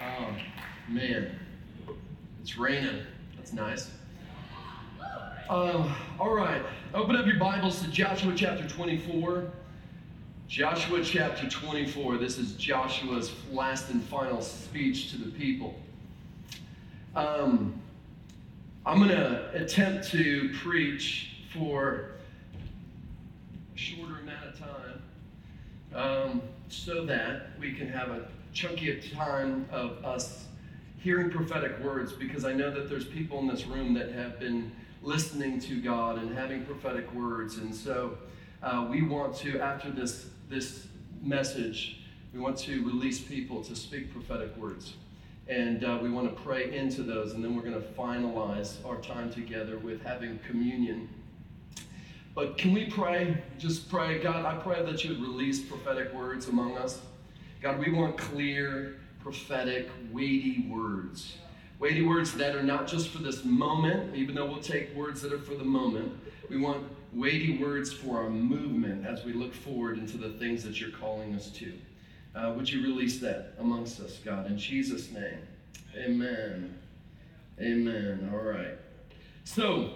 Oh, man. It's raining. That's nice. Um, all right. Open up your Bibles to Joshua chapter 24. Joshua chapter 24. This is Joshua's last and final speech to the people. Um, I'm going to attempt to preach for a shorter amount of time um, so that we can have a chunky of time of us hearing prophetic words because I know that there's people in this room that have been listening to God and having prophetic words. And so uh, we want to, after this, this message, we want to release people to speak prophetic words. And uh, we want to pray into those, and then we're going to finalize our time together with having communion. But can we pray? Just pray. God, I pray that you would release prophetic words among us. God, we want clear, prophetic, weighty words. Weighty words that are not just for this moment, even though we'll take words that are for the moment. We want weighty words for our movement as we look forward into the things that you're calling us to. Uh, would you release that amongst us, God, in Jesus' name? Amen. Amen. All right. So,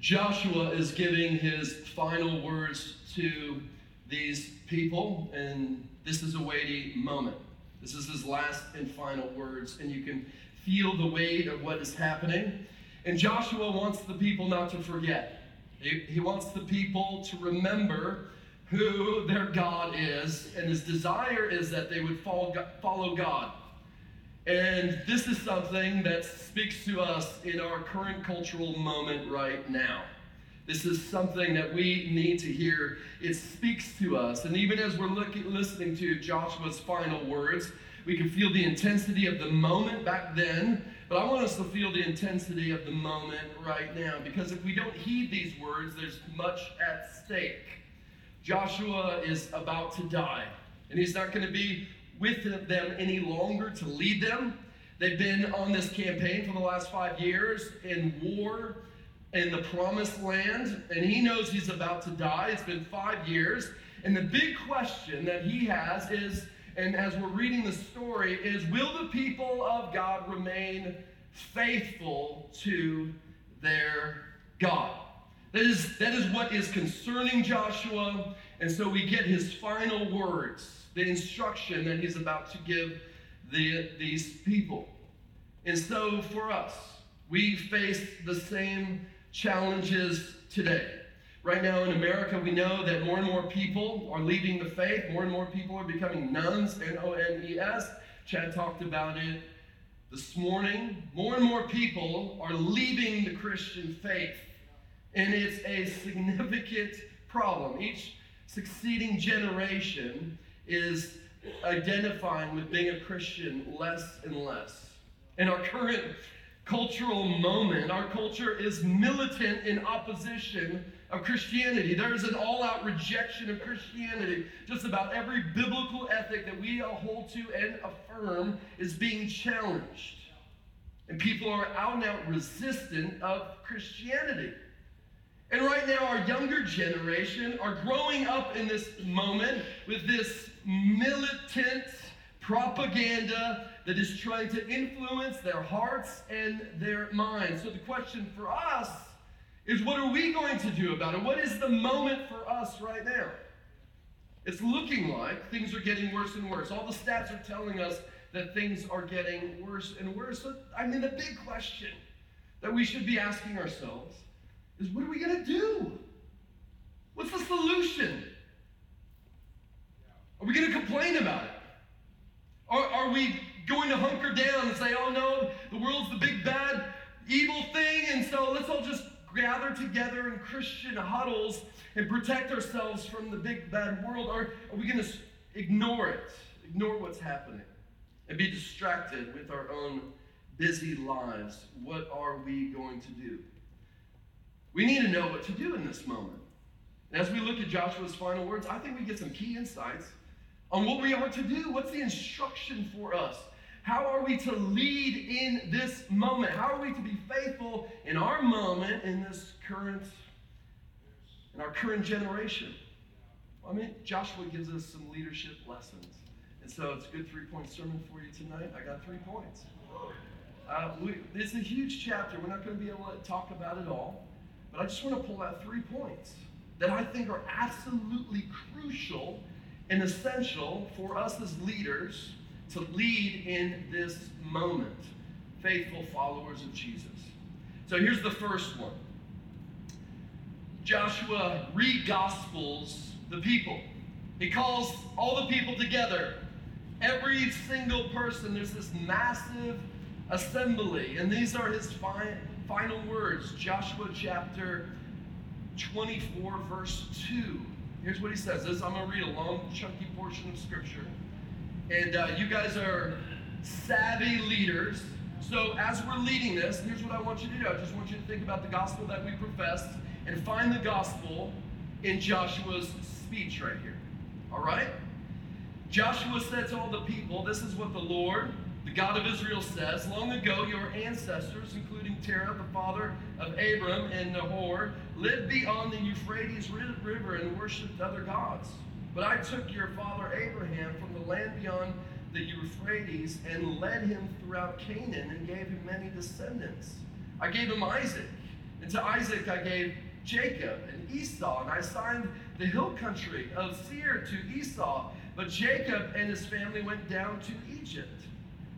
Joshua is giving his final words to these people, and this is a weighty moment. This is his last and final words, and you can feel the weight of what is happening. And Joshua wants the people not to forget. He, he wants the people to remember who their God is, and his desire is that they would follow, follow God. And this is something that speaks to us in our current cultural moment right now. This is something that we need to hear. It speaks to us. And even as we're looking, listening to Joshua's final words, we can feel the intensity of the moment back then. But I want us to feel the intensity of the moment right now. Because if we don't heed these words, there's much at stake. Joshua is about to die, and he's not going to be with them any longer to lead them. They've been on this campaign for the last five years in war in the promised land, and he knows he's about to die. It's been five years. And the big question that he has is, and as we're reading the story, is will the people of God remain faithful to their God? That is, that is what is concerning Joshua. And so we get his final words, the instruction that he's about to give the, these people. And so for us, we face the same challenges today. Right now in America, we know that more and more people are leaving the faith. More and more people are becoming nones, N O N E S. Chad talked about it this morning. More and more people are leaving the Christian faith. And it's a significant problem. Each succeeding generation is identifying with being a Christian less and less. And our current cultural moment. Our culture is militant in opposition of Christianity. There is an all out rejection of Christianity. Just about every biblical ethic that we hold to and affirm is being challenged. And people are out and out resistant of Christianity. And right now, our younger generation are growing up in this moment with this militant propaganda that is trying to influence their hearts and their minds. So the question for us is what are we going to do about it? What is the moment for us right now? It's looking like things are getting worse and worse. All the stats are telling us that things are getting worse and worse. So, I mean, the big question that we should be asking ourselves is what are we going to do? What's the solution? Are we going to complain about it? Are, are we going to hunker down and say, oh no, the world's the big bad evil thing, and so let's all just gather together in Christian huddles and protect ourselves from the big bad world? Or are we going to ignore it, ignore what's happening, and be distracted with our own busy lives? What are we going to do? We need to know what to do in this moment. And as we look at Joshua's final words, I think we get some key insights on what we are to do. What's the instruction for us? How are we to lead in this moment? How are we to be faithful in our moment in this current, in our current generation? I mean, Joshua gives us some leadership lessons. And so it's a good three point sermon for you tonight. I got three points. Uh, we, it's a huge chapter. We're not going to be able to talk about it all. But I just want to pull out three points that I think are absolutely crucial and essential for us as leaders to lead in this moment, faithful followers of Jesus. So here's the first one Joshua re gospels the people. He calls all the people together. Every single person, there's this massive assembly. And these are his fi- final words Joshua chapter 24, verse 2. Here's what he says. This I'm going to read a long, chunky portion of scripture. And uh, you guys are savvy leaders. So as we're leading this, here's what I want you to do. I just want you to think about the gospel that we profess and find the gospel in Joshua's speech right here. All right? Joshua said to all the people, This is what the Lord, the God of Israel, says. Long ago, your ancestors, including Terah, the father of Abram and Nahor, lived beyond the Euphrates River and worshipped other gods. But I took your father Abraham from the land beyond the Euphrates and led him throughout Canaan and gave him many descendants. I gave him Isaac, and to Isaac I gave Jacob and Esau, and I assigned the hill country of Seir to Esau, but Jacob and his family went down to Egypt.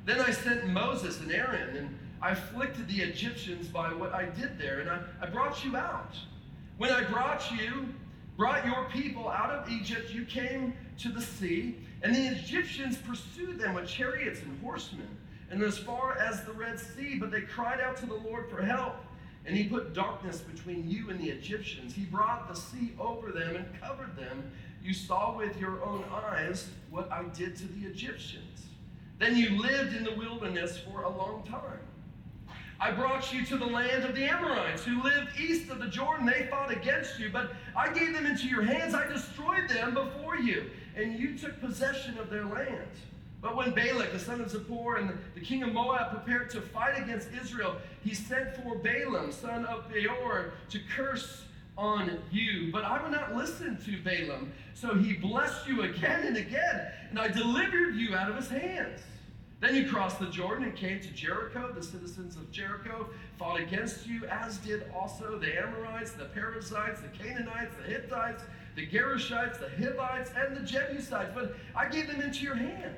Then I sent Moses and Aaron, and I afflicted the Egyptians by what I did there, and I, I brought you out. When I brought you, brought your people out of Egypt, you came to the sea, and the Egyptians pursued them with chariots and horsemen, and as far as the Red Sea, but they cried out to the Lord for help. And he put darkness between you and the Egyptians. He brought the sea over them and covered them. You saw with your own eyes what I did to the Egyptians. Then you lived in the wilderness for a long time. I brought you to the land of the Amorites who lived east of the Jordan. They fought against you, but I gave them into your hands. I destroyed them before you, and you took possession of their land. But when Balak, the son of Zippor, and the king of Moab prepared to fight against Israel, he sent for Balaam, son of Beor, to curse on you. But I would not listen to Balaam. So he blessed you again and again, and I delivered you out of his hands. Then you crossed the Jordan and came to Jericho. The citizens of Jericho fought against you, as did also the Amorites, the Perizzites, the Canaanites, the Hittites, the Girgashites, the Hivites, and the Jebusites. But I gave them into your hand.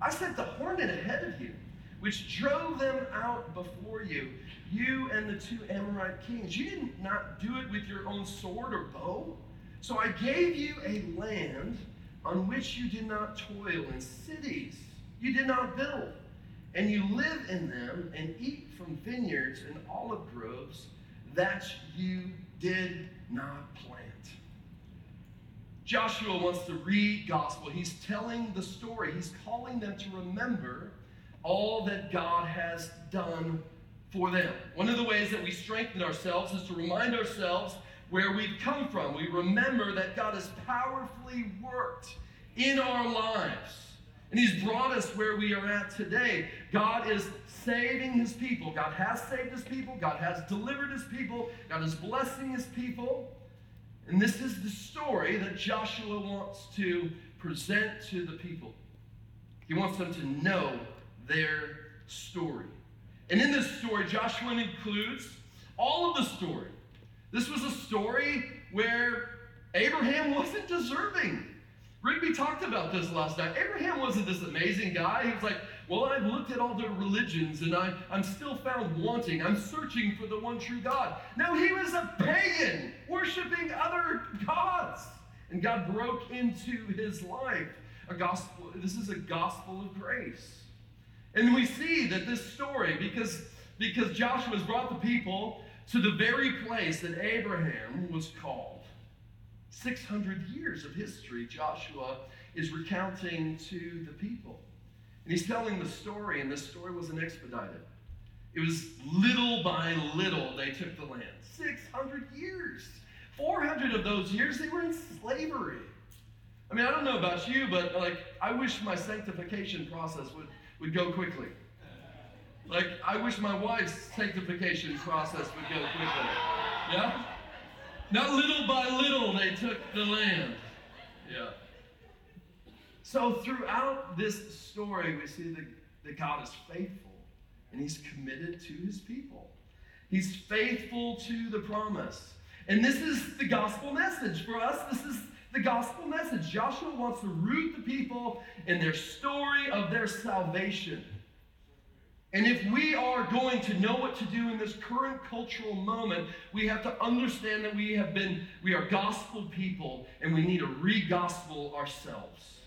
I sent the hornet ahead of you, which drove them out before you, you and the two Amorite kings. You did not do it with your own sword or bow. So I gave you a land on which you did not toil, in cities you did not build, and you live in them and eat from vineyards and olive groves that you did not plant. Joshua wants to read gospel. He's telling the story. He's calling them to remember all that God has done for them. One of the ways that we strengthen ourselves is to remind ourselves where we've come from. We remember that God has powerfully worked in our lives. And he's brought us where we are at today. God is saving his people. God has saved his people. God has delivered his people. God is blessing his people. And this is the story that Joshua wants to present to the people. He wants them to know their story. And in this story, Joshua includes all of the story. This was a story where Abraham wasn't deserving. Rigby talked about this last night. Abraham wasn't this amazing guy. He was like, Well, I've looked at all the religions and I, I'm still found wanting. I'm searching for the one true God. No, he was a pagan, worshiping other gods. And God broke into his life. A gospel, this is a gospel of grace. And we see that this story, because, because Joshua has brought the people to the very place that Abraham was called. 600 years of history, Joshua is recounting to the people. And he's telling the story, and this story wasn't expedited. It was little by little they took the land. 600 years. 400 of those years they were in slavery. I mean, I don't know about you, but like, I wish my sanctification process would, would go quickly. Like, I wish my wife's sanctification process would go quickly. Yeah? Not little by little they took the land. Yeah. So throughout this story, we see that, that God is faithful and he's committed to his people. He's faithful to the promise. And this is the gospel message for us. This is the gospel message. Joshua wants to root the people in their story of their salvation. And if we are going to know what to do in this current cultural moment, we have to understand that we have been, we are gospel people, and we need to re-gospel ourselves.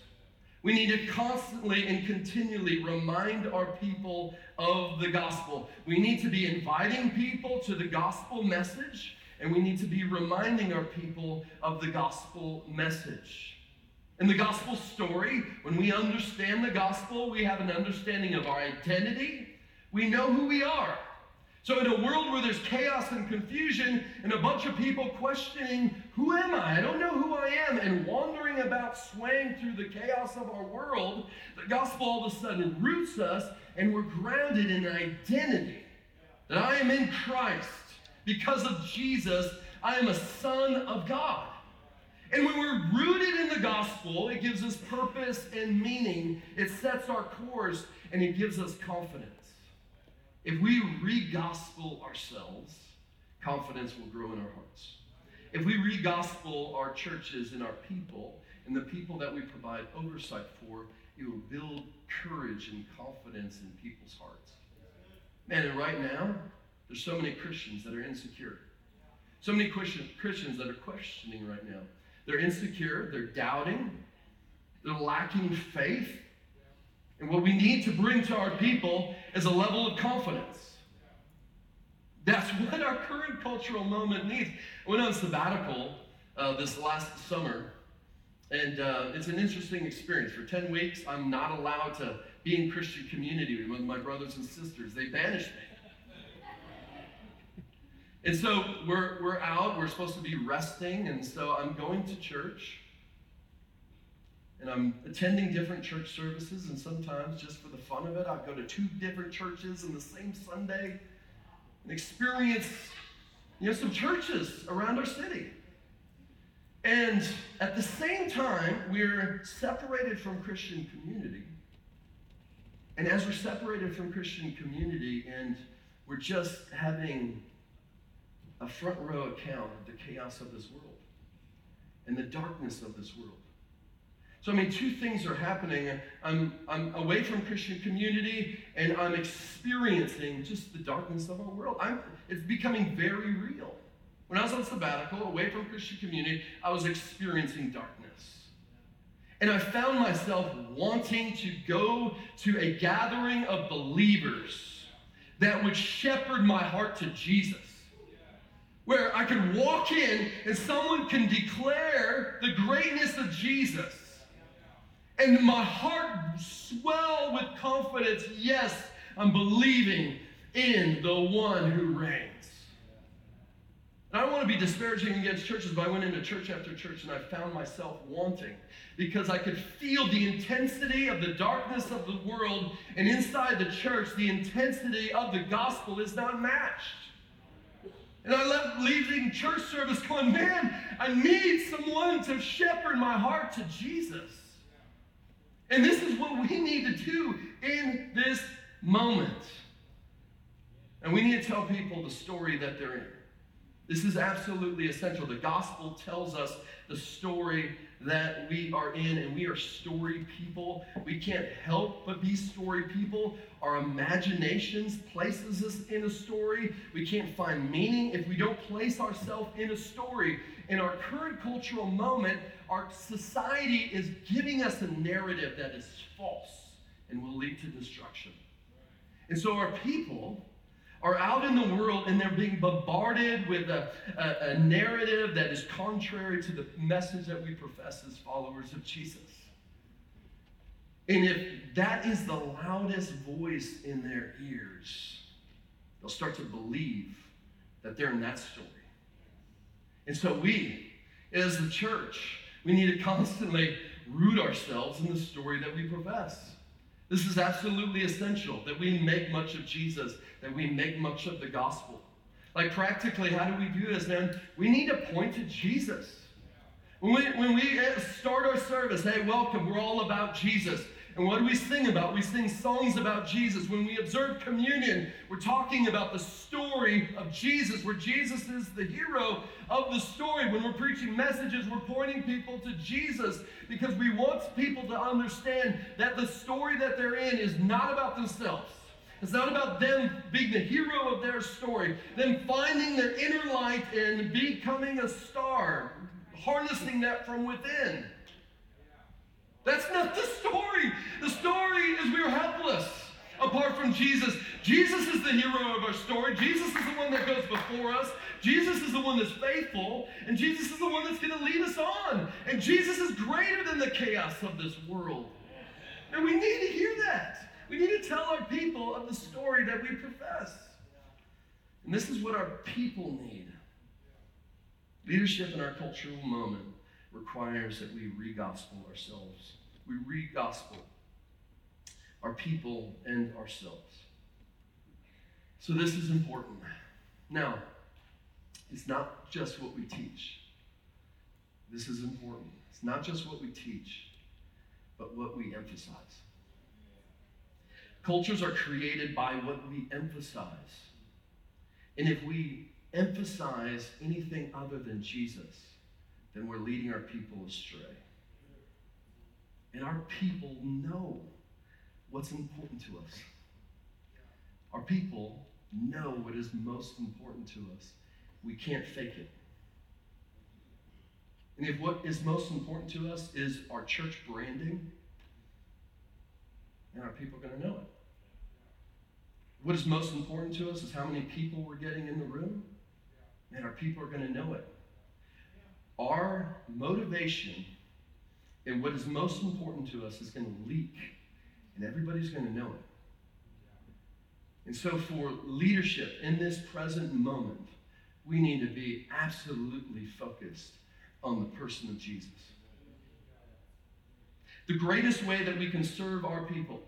We need to constantly and continually remind our people of the gospel. We need to be inviting people to the gospel message, and we need to be reminding our people of the gospel message. In the gospel story, when we understand the gospel, we have an understanding of our identity. We know who we are. So, in a world where there's chaos and confusion and a bunch of people questioning, Who am I? I don't know who I am, and wandering about swaying through the chaos of our world, the gospel all of a sudden roots us and we're grounded in identity. That I am in Christ. Because of Jesus, I am a son of God. And when we're rooted in the gospel, it gives us purpose and meaning. It sets our course and it gives us confidence. If we re gospel ourselves, confidence will grow in our hearts. If we re gospel our churches and our people and the people that we provide oversight for, it will build courage and confidence in people's hearts. Man, and right now, there's so many Christians that are insecure. So many Christians that are questioning right now. They're insecure, they're doubting, they're lacking faith. And what we need to bring to our people is a level of confidence. That's what our current cultural moment needs. I went on sabbatical uh, this last summer, and uh, it's an interesting experience. For 10 weeks, I'm not allowed to be in Christian community with my brothers and sisters. They banished me. And so we're, we're out, we're supposed to be resting, and so I'm going to church. And I'm attending different church services, and sometimes just for the fun of it, I'll go to two different churches on the same Sunday and experience you know, some churches around our city. And at the same time, we're separated from Christian community. And as we're separated from Christian community and we're just having a front row account of the chaos of this world and the darkness of this world, so, I mean, two things are happening. I'm, I'm away from Christian community and I'm experiencing just the darkness of our world. I'm, it's becoming very real. When I was on sabbatical, away from Christian community, I was experiencing darkness. And I found myself wanting to go to a gathering of believers that would shepherd my heart to Jesus. Where I could walk in and someone can declare the greatness of Jesus and my heart swell with confidence. Yes, I'm believing in the one who reigns. And I don't want to be disparaging against churches, but I went into church after church and I found myself wanting because I could feel the intensity of the darkness of the world, and inside the church, the intensity of the gospel is not matched. And I left leaving church service going, man, I need someone to shepherd my heart to Jesus. And this is what we need to do in this moment. And we need to tell people the story that they're in. This is absolutely essential. The gospel tells us the story that we are in, and we are story people. We can't help but be story people. Our imaginations places us in a story. We can't find meaning if we don't place ourselves in a story. In our current cultural moment, our society is giving us a narrative that is false and will lead to destruction. And so our people are out in the world and they're being bombarded with a, a, a, narrative that is contrary to the message that we profess as followers of Jesus. And if that is the loudest voice in their ears, they'll start to believe that they're in that story. And so we, as the church, we need to constantly root ourselves in the story that we profess. This is absolutely essential that we make much of Jesus, that we make much of the gospel. Like, practically, how do we do this, man? We need to point to Jesus. When we, when we eh, start our service, hey, welcome, we're all about Jesus. And what do we sing about? We sing songs about Jesus. When we observe communion, we're talking about the story of Jesus, where Jesus is the hero of the story. When we're preaching messages, we're pointing people to Jesus because we want people to understand that the story that they're in is not about themselves. It's not about them being the hero of their story, them finding their inner light and becoming a star, harnessing that from within. That's not the story. The story is we are helpless apart from Jesus. Jesus is the hero of our story. Jesus is the one that goes before us. Jesus is the one that's faithful. And Jesus is the one that's going to lead us on. And Jesus is greater than the chaos of this world. And we need to hear that. We need to tell our people of the story that we profess. And this is what our people need. Leadership in our cultural moment requires that we re gospel ourselves. We re gospel our people and ourselves. So, this is important. Now, it's not just what we teach. This is important. It's not just what we teach, but what we emphasize. Cultures are created by what we emphasize. And if we emphasize anything other than Jesus, then we're leading our people astray. And our people know what's important to us. Our people know what is most important to us. We can't fake it. And if what is most important to us is our church branding, then our people are going to know it. What is most important to us is how many people we're getting in the room, and our people are going to know it. Our motivation and what is most important to us is going to leak, and everybody's going to know it. And so, for leadership in this present moment, we need to be absolutely focused on the person of Jesus. The greatest way that we can serve our people,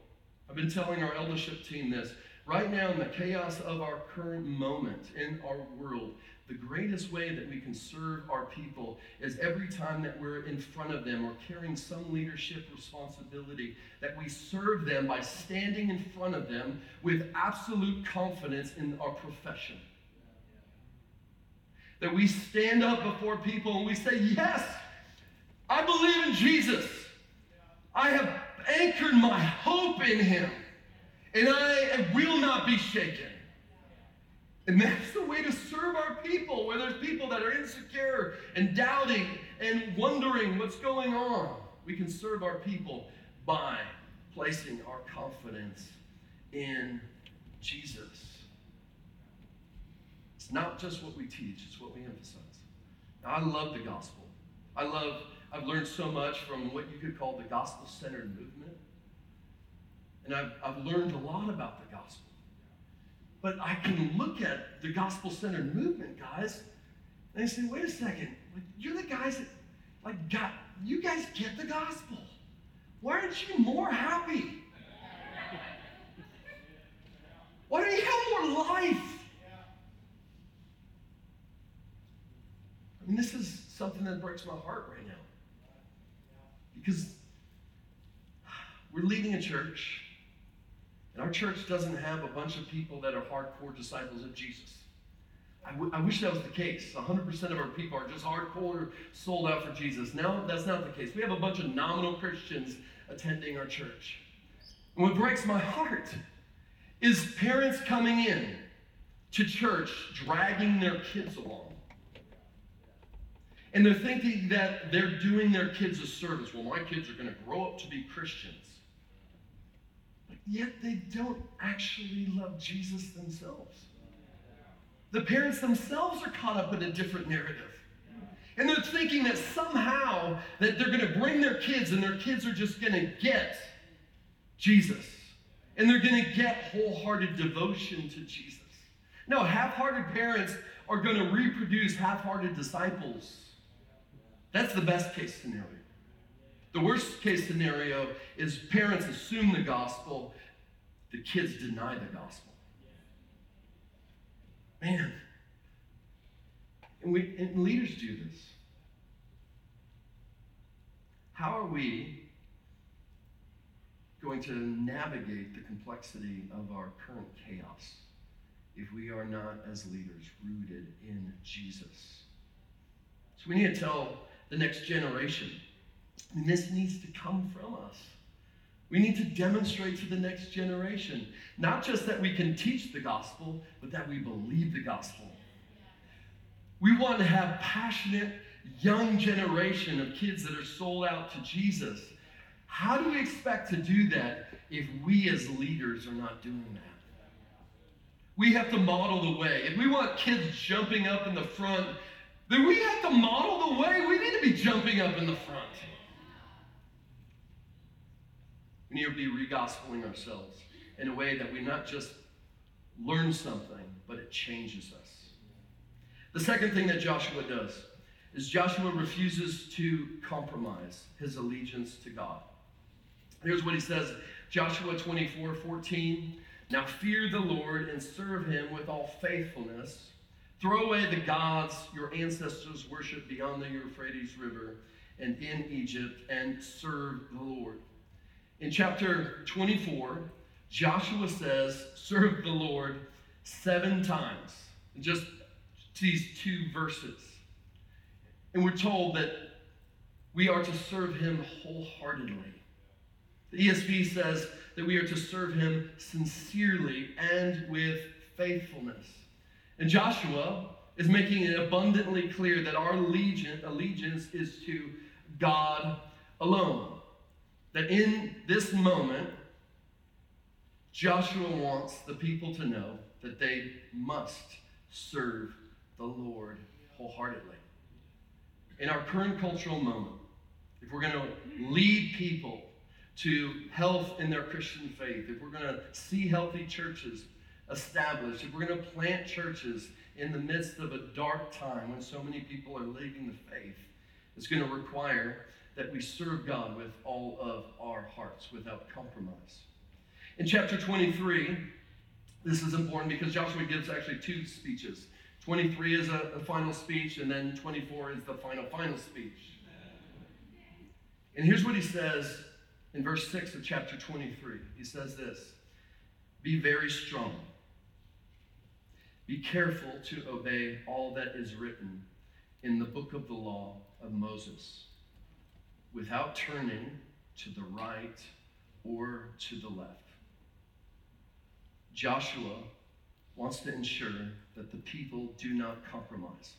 I've been telling our eldership team this, right now in the chaos of our current moment in our world, the greatest way that we can serve our people is every time that we're in front of them or carrying some leadership responsibility, that we serve them by standing in front of them with absolute confidence in our profession. That we stand up before people and we say, Yes, I believe in Jesus. I have anchored my hope in him, and I will not be shaken. And that's the way to serve our people, where there's people that are insecure and doubting and wondering what's going on. We can serve our people by placing our confidence in Jesus. It's not just what we teach, it's what we emphasize. Now, I love the gospel. I love, I've learned so much from what you could call the gospel centered movement. And I've, I've learned a lot about the gospel. But I can look at the gospel centered movement, guys, and I say, wait a second, like, you're the guys that, like, got, you guys get the gospel. Why aren't you more happy? Why don't you have more life? I mean, this is something that breaks my heart right now. Because we're leading a church and our church doesn't have a bunch of people that are hardcore disciples of Jesus. I, w- I wish that was the case. 100% of our people are just hardcore sold out for Jesus. Now, that's not the case. We have a bunch of nominal Christians attending our church. And what breaks my heart is parents coming in to church dragging their kids along. And they're thinking that they're doing their kids a service. Well, my kids are going to grow up to be Christians yet they don't actually love Jesus themselves. The parents themselves are caught up in a different narrative. And they're thinking that somehow that they're going to bring their kids and their kids are just going to get Jesus. And they're going to get wholehearted devotion to Jesus. No, half-hearted parents are going to reproduce half-hearted disciples. That's the best case scenario. The worst case scenario is parents assume the gospel, the kids deny the gospel. Man. And, we, and leaders do this. how are we going to navigate the complexity of our current chaos if we are not, as leaders, rooted in Jesus? So we need to tell the next generation, and this needs to come from us. We need to demonstrate to the next generation, not just that we can teach the gospel, but that we believe the gospel. We want to have passionate, young generation of kids that are sold out to Jesus. How do we expect to do that if we as leaders are not doing that? We have to model the way. If we want kids jumping up in the front, then we have to model the way. We need to be jumping up in the front. We be regospeling ourselves in a way that we not just learn something, but it changes us. The second thing that Joshua does is Joshua refuses to compromise his allegiance to God. Here's what he says Joshua 24 14. Now fear the Lord and serve him with all faithfulness. Throw away the gods your ancestors worshiped beyond the Euphrates River and in Egypt and serve the Lord. In chapter 24, Joshua says, serve the Lord seven times. Just these two verses. And we're told that we are to serve him wholeheartedly. The ESV says that we are to serve him sincerely and with faithfulness. And Joshua is making it abundantly clear that our allegiance is to God alone. That in this moment, Joshua wants the people to know that they must serve the Lord wholeheartedly. In our current cultural moment, if we're going to lead people to health in their Christian faith, if we're going to see healthy churches established, if we're going to plant churches in the midst of a dark time when so many people are leaving the faith, it's going to require that we serve God with all of our hearts without compromise. In chapter 23, this is important because Joshua gives actually two speeches. 23 is a, a final speech, and then 24 is the final, final speech. And here's what he says in verse 6 of chapter 23. He says this Be very strong. Be careful to obey all that is written in the book of the law of Moses without turning to the right or to the left. Joshua wants to ensure that the people do not compromise,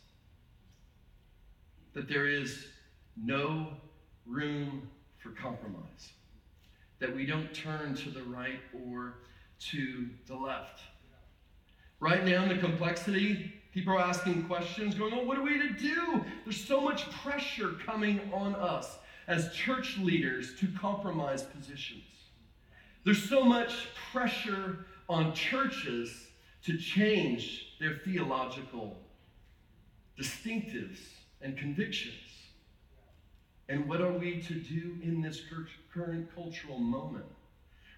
that there is no room for compromise, that we don't turn to the right or to the left. Right now, in the complexity, people are asking questions, going, Oh, what are we to do? There's so much pressure coming on us as church leaders to compromise positions. There's so much pressure on churches to change their theological distinctives and convictions. And what are we to do in this current cultural moment?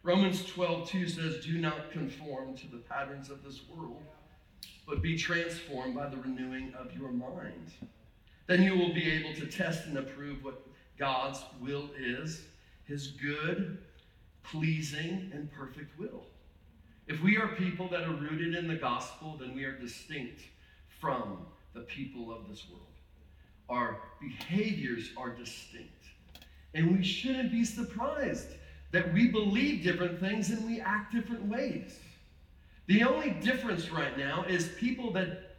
Romans 12, 2 says, Do not conform to the patterns of this world, but be transformed by the renewing of your mind. Then you will be able to test and approve what God's will is his good, pleasing, and perfect will. If we are people that are rooted in the gospel, then we are distinct from the people of this world. Our behaviors are distinct. And we shouldn't be surprised that we believe different things and we act different ways. The only difference right now is people that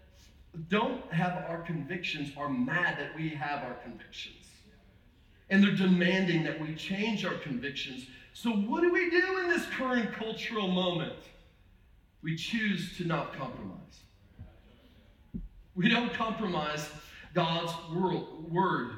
don't have our convictions are mad that we have our convictions and they're demanding that we change our convictions. So, what do we do in this current cultural moment? We choose to not compromise. We don't compromise God's word.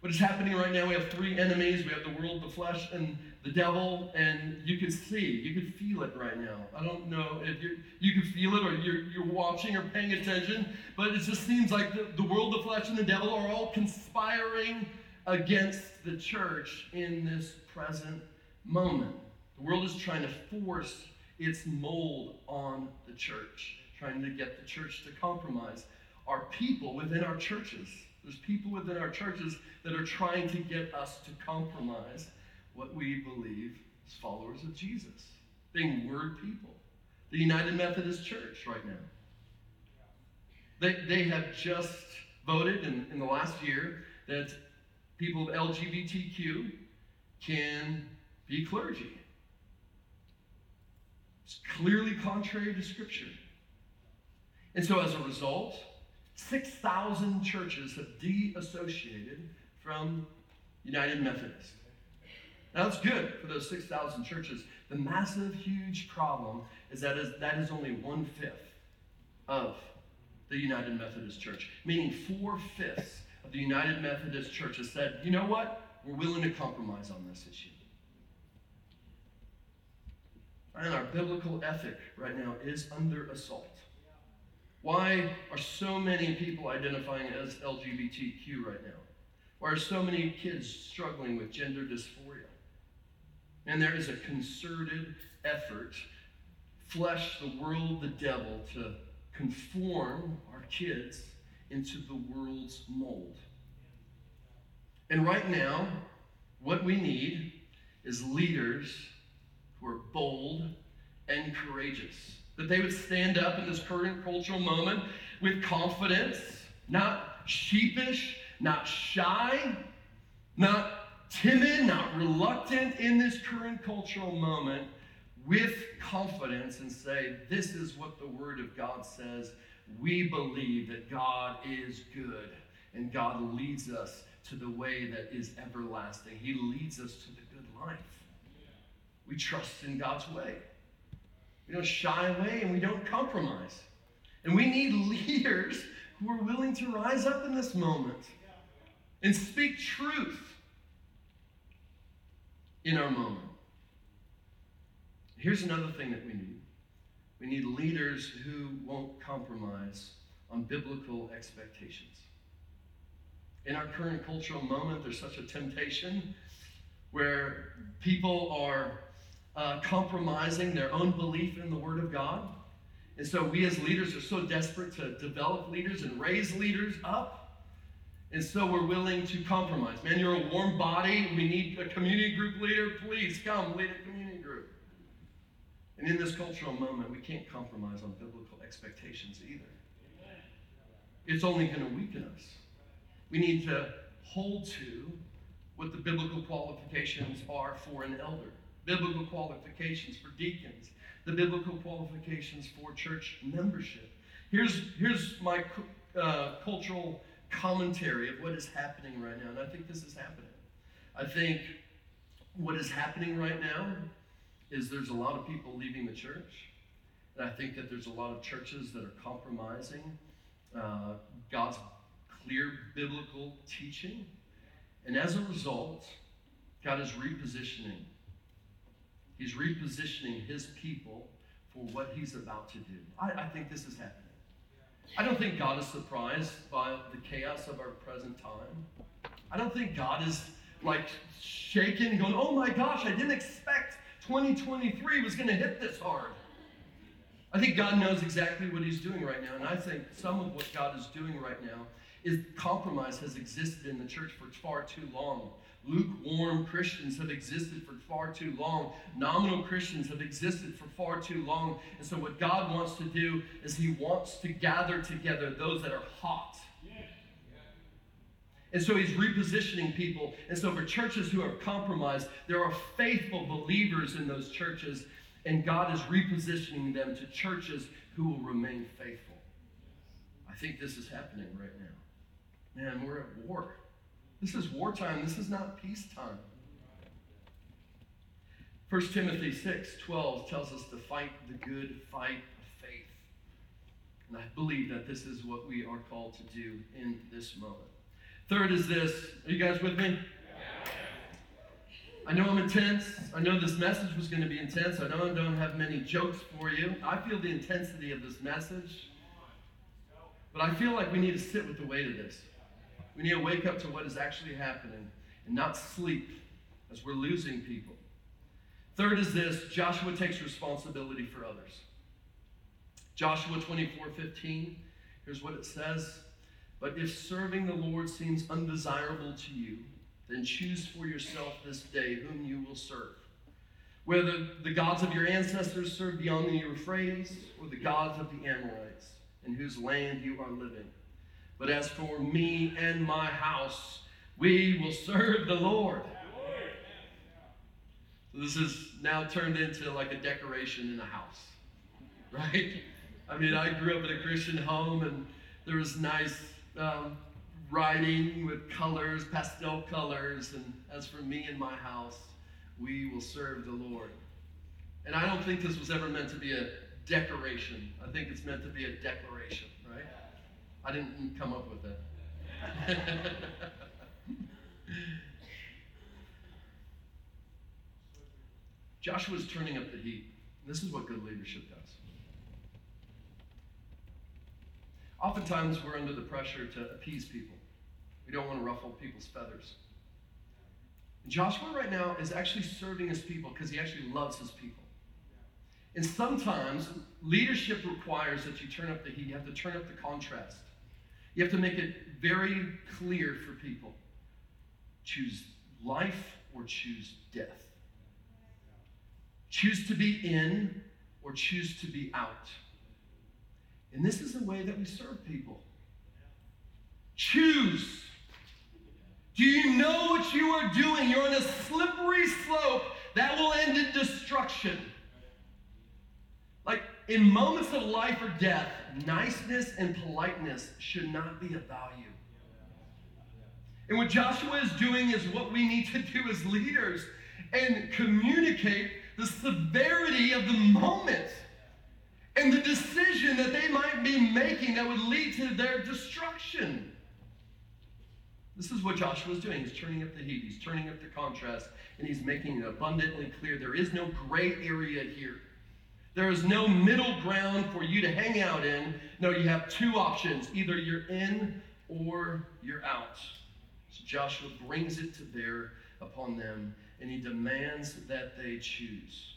What is happening right now, we have three enemies. We have the world, the flesh, and the devil, and you can see, you can feel it right now. I don't know if you you can feel it or you're, you're watching or paying attention, but it just seems like the, the world, the flesh, and the devil are all conspiring against the church in this present moment. The world is trying to force its mold on the church, trying to get the church to compromise. Our people within our churches There's people within our churches that are trying to get us to compromise what we believe as followers of Jesus, being word people. The United Methodist Church right now. They, they have just voted in, in the last year that people of LGBTQ can be clergy. It's clearly contrary to Scripture. And so as a result, 6,000 churches have de-associated from United Methodist. Now that's good for those 6,000 churches. The massive, huge problem is that is, that is only one-fifth of the United Methodist Church, meaning four-fifths of the United Methodist Church has said, you know what? We're willing to compromise on this issue. And our biblical ethic right now is under assault. Why are so many people identifying as LGBTQ right now? Why are so many kids struggling with gender dysphoria? And there is a concerted effort, flesh, the world, the devil, to conform our kids into the world's mold. And right now, what we need is leaders who are bold and courageous. That they would stand up in this current cultural moment with confidence, not sheepish, not shy, not timid, not reluctant in this current cultural moment, with confidence and say, This is what the Word of God says. We believe that God is good and God leads us to the way that is everlasting. He leads us to the good life. We trust in God's way. We don't shy away and we don't compromise. And we need leaders who are willing to rise up in this moment and speak truth in our moment. Here's another thing that we need we need leaders who won't compromise on biblical expectations. In our current cultural moment, there's such a temptation where people are uh, compromising their own belief in the Word of God. And so we as leaders are so desperate to develop leaders and raise leaders up. And so we're willing to compromise. Man, you're a warm body. We need a community group leader. Please come lead a. And in this cultural moment, we can't compromise on biblical expectations either. It's only going to weaken us. We need to hold to what the biblical qualifications are for an elder biblical qualifications for deacons, the biblical qualifications for church membership. Here's, here's my uh, cultural commentary of what is happening right now, and I think this is happening. I think what is happening right now is there's a lot of people leaving the church, and I think that there's a lot of churches that are compromising uh, God's clear biblical teaching. And as a result, God is repositioning He's repositioning his people for what he's about to do. I, I think this is happening. I don't think God is surprised by the chaos of our present time. I don't think God is like shaken, going, oh my gosh, I didn't expect 2023 was going to hit this hard. I think God knows exactly what he's doing right now. And I think some of what God is doing right now is compromise has existed in the church for far too long. Lukewarm Christians have existed for far too long. Nominal Christians have existed for far too long. And so, what God wants to do is He wants to gather together those that are hot. And so he's repositioning people. And so for churches who are compromised, there are faithful believers in those churches, and God is repositioning them to churches who will remain faithful. I think this is happening right now. Man, we're at war. This is wartime. This is not peacetime. 1 Timothy 6 12 tells us to fight the good fight of faith. And I believe that this is what we are called to do in this moment. Third is this. Are you guys with me? I know I'm intense. I know this message was going to be intense. I know I don't have many jokes for you. I feel the intensity of this message. But I feel like we need to sit with the weight of this. We need to wake up to what is actually happening and not sleep as we're losing people. Third is this Joshua takes responsibility for others. Joshua 24 15, here's what it says But if serving the Lord seems undesirable to you, then choose for yourself this day whom you will serve. Whether the gods of your ancestors served beyond the Euphrates, or the gods of the Amorites, in whose land you are living. But as for me and my house, we will serve the Lord. So this is now turned into like a decoration in a house, right? I mean, I grew up in a Christian home, and there was nice um, writing with colors, pastel colors, and as for me and my house, we will serve the Lord. And I don't think this was ever meant to be a decoration. I think it's meant to be a declaration, right? I didn't come up with that. Joshua's turning up the heat. This is what good leadership does. Oftentimes, we're under the pressure to appease people. We don't want to ruffle people's feathers. And Joshua, right now, is actually serving his people because he actually loves his people. And sometimes leadership requires that you turn up the heat. You have to turn up the contrast. You have to make it very clear for people choose life or choose death. Choose to be in or choose to be out. And this is the way that we serve people. Choose. Do you know what you are doing? You're on a slippery slope that will end in destruction. Like in moments of life or death, niceness and politeness should not be a value. And what Joshua is doing is what we need to do as leaders and communicate the severity of the moment and the decision that they might be making that would lead to their destruction. This is what Joshua is doing. He's turning up the heat, he's turning up the contrast, and he's making it abundantly clear there is no gray area here. There is no middle ground for you to hang out in. No, you have two options either you're in or you're out. So Joshua brings it to bear upon them, and he demands that they choose.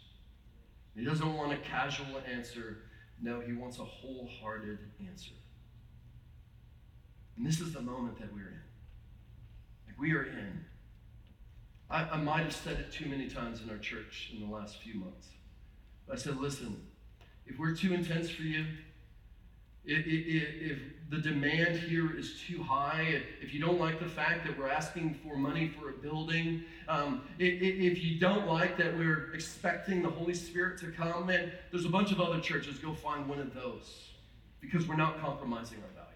He doesn't want a casual answer. No, he wants a wholehearted answer. And this is the moment that we're in. Like we are in. I, I might have said it too many times in our church in the last few months. I said, listen, if we're too intense for you, if, the demand here is too high, if you don't like the fact that we're asking for money for a building, um, if you don't like that we're expecting the Holy Spirit to come, and there's a bunch of other churches, go find one of those because we're not compromising our values.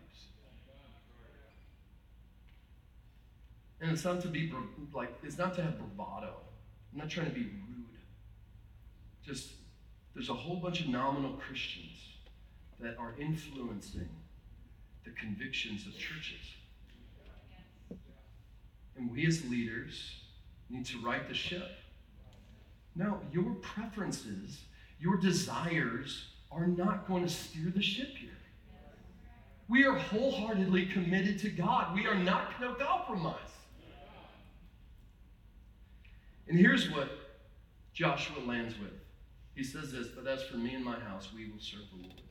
And it's not to be like, it's not to have bravado. I'm not trying to be rude. Just, there's a whole bunch of nominal Christians that are influencing the convictions of churches. And we as leaders need to right the ship. No, your preferences, your desires are not going to steer the ship here. We are wholeheartedly committed to God. We are not going to compromise. And here's what Joshua lands with. He says this, but as for me and my house, we will serve the Lord.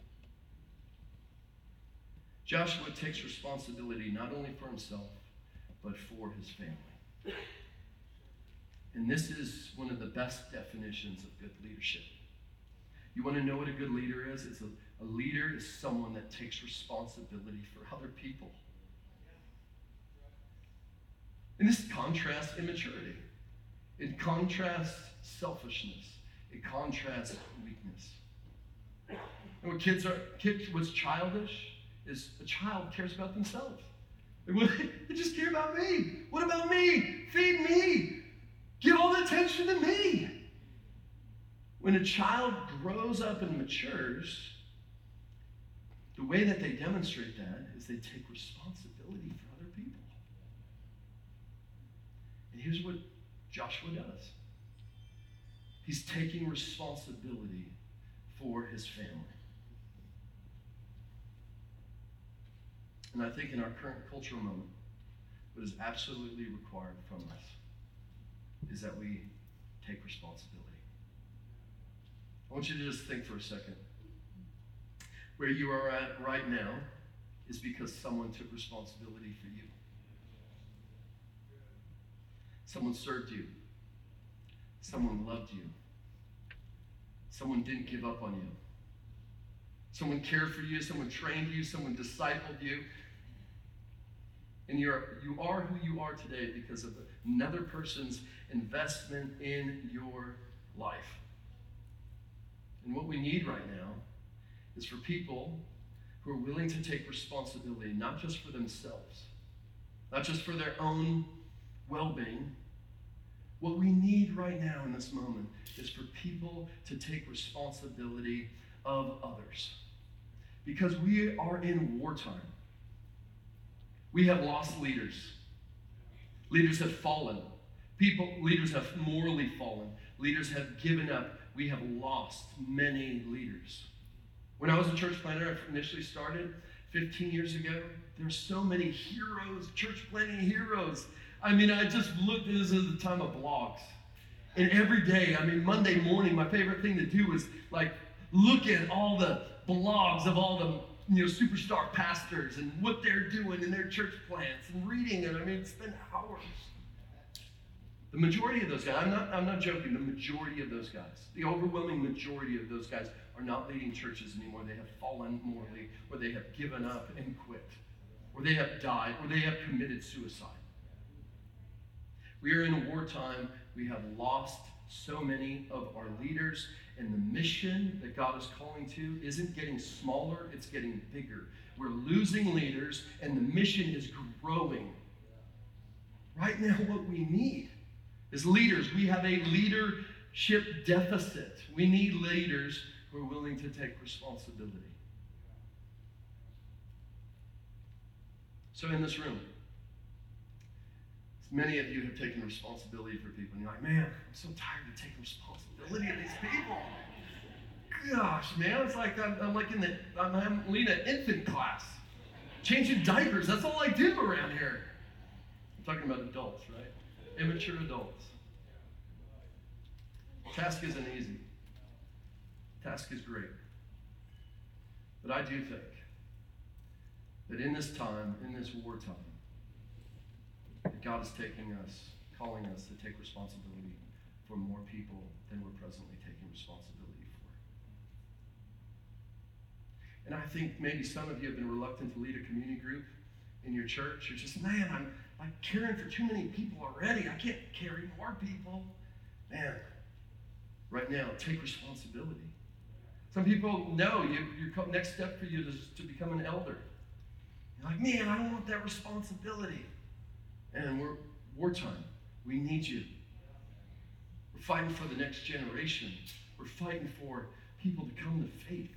Joshua takes responsibility not only for himself, but for his family. And this is one of the best definitions of good leadership. You want to know what a good leader is? It's a, a leader is someone that takes responsibility for other people. And this contrasts immaturity. It contrasts selfishness. It contrasts weakness. And what kids are, kids, what's childish is a child cares about themselves. They just care about me. What about me? Feed me. Give all the attention to me. When a child grows up and matures, the way that they demonstrate that is they take responsibility for other people. And here's what Joshua does he's taking responsibility for his family. And I think in our current cultural moment, what is absolutely required from us is that we take responsibility. I want you to just think for a second where you are at right now is because someone took responsibility for you. Someone served you. Someone loved you. Someone didn't give up on you. Someone cared for you. Someone trained you. Someone discipled you. And you're, you are who you are today because of another person's investment in your life. And what we need right now is for people who are willing to take responsibility, not just for themselves, not just for their own well being. What we need right now in this moment is for people to take responsibility of others. Because we are in wartime. We have lost leaders. Leaders have fallen. People, leaders have morally fallen. Leaders have given up. We have lost many leaders. When I was a church planter, I initially started 15 years ago. There's so many heroes, church planting heroes. I mean, I just looked at this as the time of blogs. And every day, I mean, Monday morning, my favorite thing to do was like look at all the blogs of all the you know superstar pastors and what they're doing in their church plants and reading it. I mean, spend hours. The majority of those guys, I'm not, I'm not joking, the majority of those guys, the overwhelming majority of those guys are not leading churches anymore. They have fallen morally, or they have given up and quit, or they have died, or they have committed suicide. We are in a wartime. We have lost so many of our leaders, and the mission that God is calling to isn't getting smaller, it's getting bigger. We're losing leaders, and the mission is growing. Right now, what we need is leaders. We have a leadership deficit. We need leaders who are willing to take responsibility. So, in this room, many of you have taken responsibility for people, and you're like, man, I'm so tired of taking responsibility of these people. Gosh, man, it's like I'm, I'm like in the I'm, I'm leading an infant class, changing diapers. That's all I do around here. I'm talking about adults, right? Immature adults. Task isn't easy. Task is great. But I do think that in this time, in this wartime, God is taking us, calling us to take responsibility for more people than we're presently taking responsibility for. And I think maybe some of you have been reluctant to lead a community group in your church. You're just, man, I'm, I'm caring for too many people already. I can't carry more people. Man, right now, take responsibility. Some people know you, your next step for you is to become an elder. You're like, man, I don't want that responsibility. And we're wartime. We need you. We're fighting for the next generation. We're fighting for people to come to faith.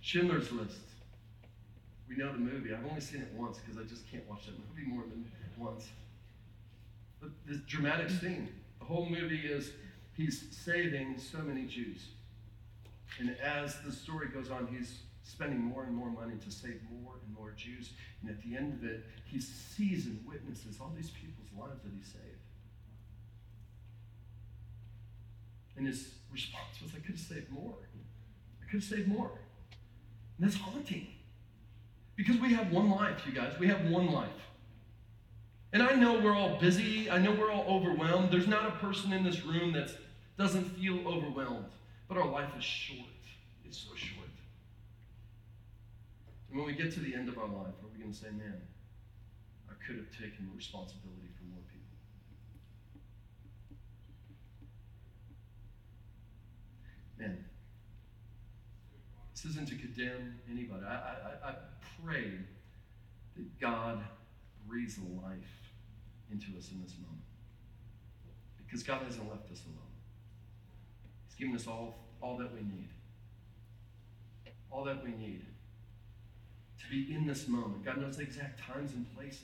Schindler's List. We know the movie. I've only seen it once because I just can't watch that movie more than once. But this dramatic scene. The whole movie is he's saving so many Jews. And as the story goes on, he's spending more and more money to save more and more Jews. And at the end of it, he sees and witnesses all these people's lives that he saved. And his response was, I could have saved more. I could have saved more. And that's haunting. Because we have one life, you guys. We have one life. And I know we're all busy. I know we're all overwhelmed. There's not a person in this room that doesn't feel overwhelmed. But our life is short. It's so short. And when we get to the end of our life, are we going to say, man, I could have taken responsibility for more people? Man, this isn't to condemn anybody. I, I, I pray that God breathes life into us in this moment. Because God hasn't left us alone. He's given us all, all that we need. All that we need to be in this moment. God knows the exact times and places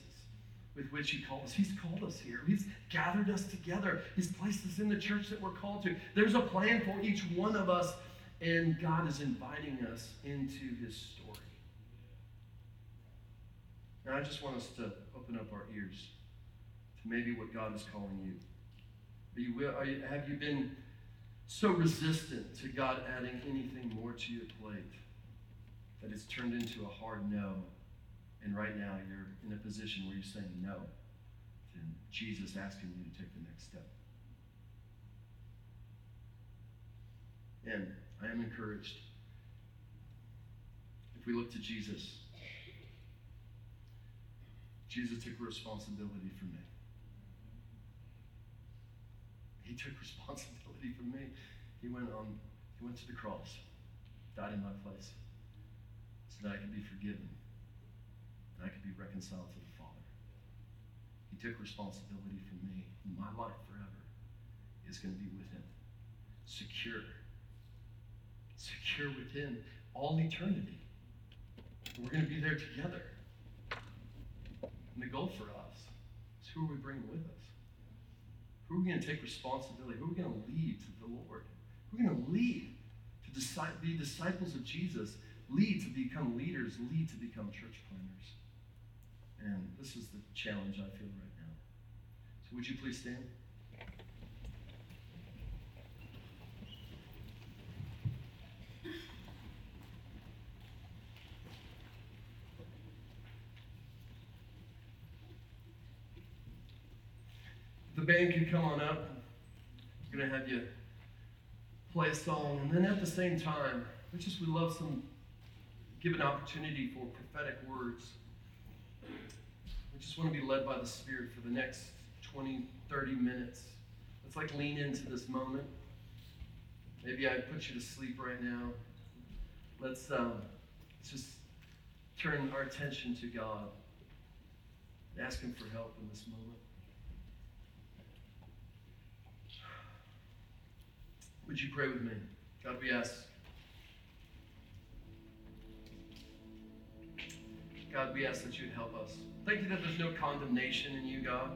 with which He called us. He's called us here. He's gathered us together. He's placed us in the church that we're called to. There's a plan for each one of us, and God is inviting us into His story. And I just want us to open up our ears to maybe what God is calling you. Are you, are you have you been so resistant to God adding anything more to your plate? That it's turned into a hard no. And right now you're in a position where you're saying no to Jesus asking you to take the next step. And I am encouraged. If we look to Jesus, Jesus took responsibility for me. He took responsibility for me. He went on, he went to the cross, died in my place, that I could be forgiven and I could be reconciled to the Father. He took responsibility for me. My life forever is going to be with him. Secure. Secure with him all eternity. We're going to be there together. And the goal for us is who are we bringing with us? Who are we going to take responsibility? Who are we going to lead to the Lord? Who are we going to lead to be disciples of Jesus, lead to become leaders, lead to become church planters? And this is the challenge I feel right now. So would you please stand? the band can come on up. I'm going to have you play a song. And then at the same time, we just we love some, give an opportunity for prophetic words. We just want to be led by the Spirit for the next 20, 30 minutes. Let's like lean into this moment. Maybe I put you to sleep right now. Let's, um, let's just turn our attention to God. and Ask Him for help in this moment. Would you pray with me? God, we ask. God, we ask that you'd help us. Thank you that there's no condemnation in you, God.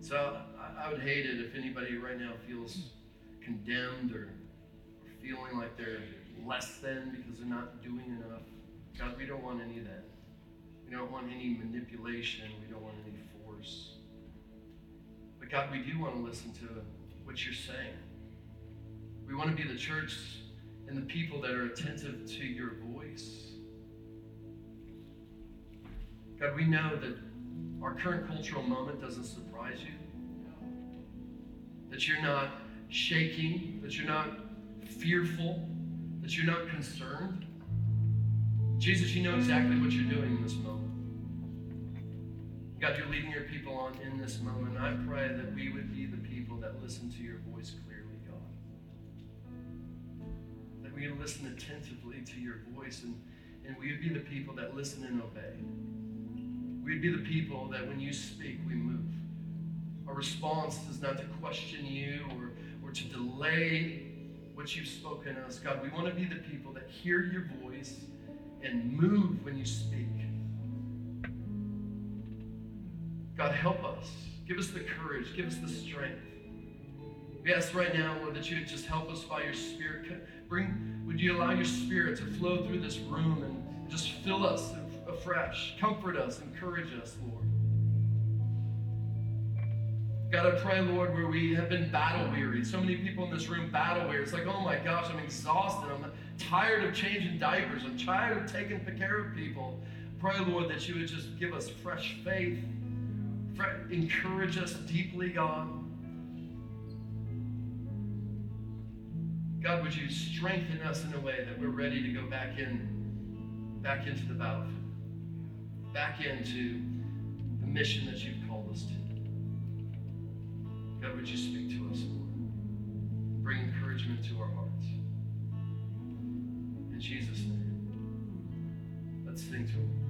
So I, I would hate it if anybody right now feels condemned or, or feeling like they're less than because they're not doing enough. God, we don't want any of that. We don't want any manipulation. We don't want any force. But God, we do want to listen to what you're saying. We want to be the church and the people that are attentive to your voice. God, we know that our current cultural moment doesn't surprise you. That you're not shaking, that you're not fearful, that you're not concerned. Jesus, you know exactly what you're doing in this moment. God, you're leading your people on in this moment. I pray that we would be the people that listen to your voice clearly God. That we listen attentively to your voice and, and we would be the people that listen and obey. We'd be the people that when you speak, we move. Our response is not to question you or, or to delay what you've spoken to us. God, we want to be the people that hear your voice and move when you speak. God, help us. Give us the courage. Give us the strength. We ask right now, Lord, that you would just help us by your Spirit. Bring, would you allow your spirit to flow through this room and just fill us afresh, comfort us, encourage us, Lord. God, I pray, Lord, where we have been battle weary. So many people in this room battle weary. It's like, oh my gosh, I'm exhausted. I'm tired of changing diapers. I'm tired of taking care of people. Pray, Lord, that you would just give us fresh faith, encourage us deeply, God. God, would you strengthen us in a way that we're ready to go back in, back into the battlefield, back into the mission that you've called us to. God, would you speak to us, Lord? Bring encouragement to our hearts. In Jesus' name, let's sing to him.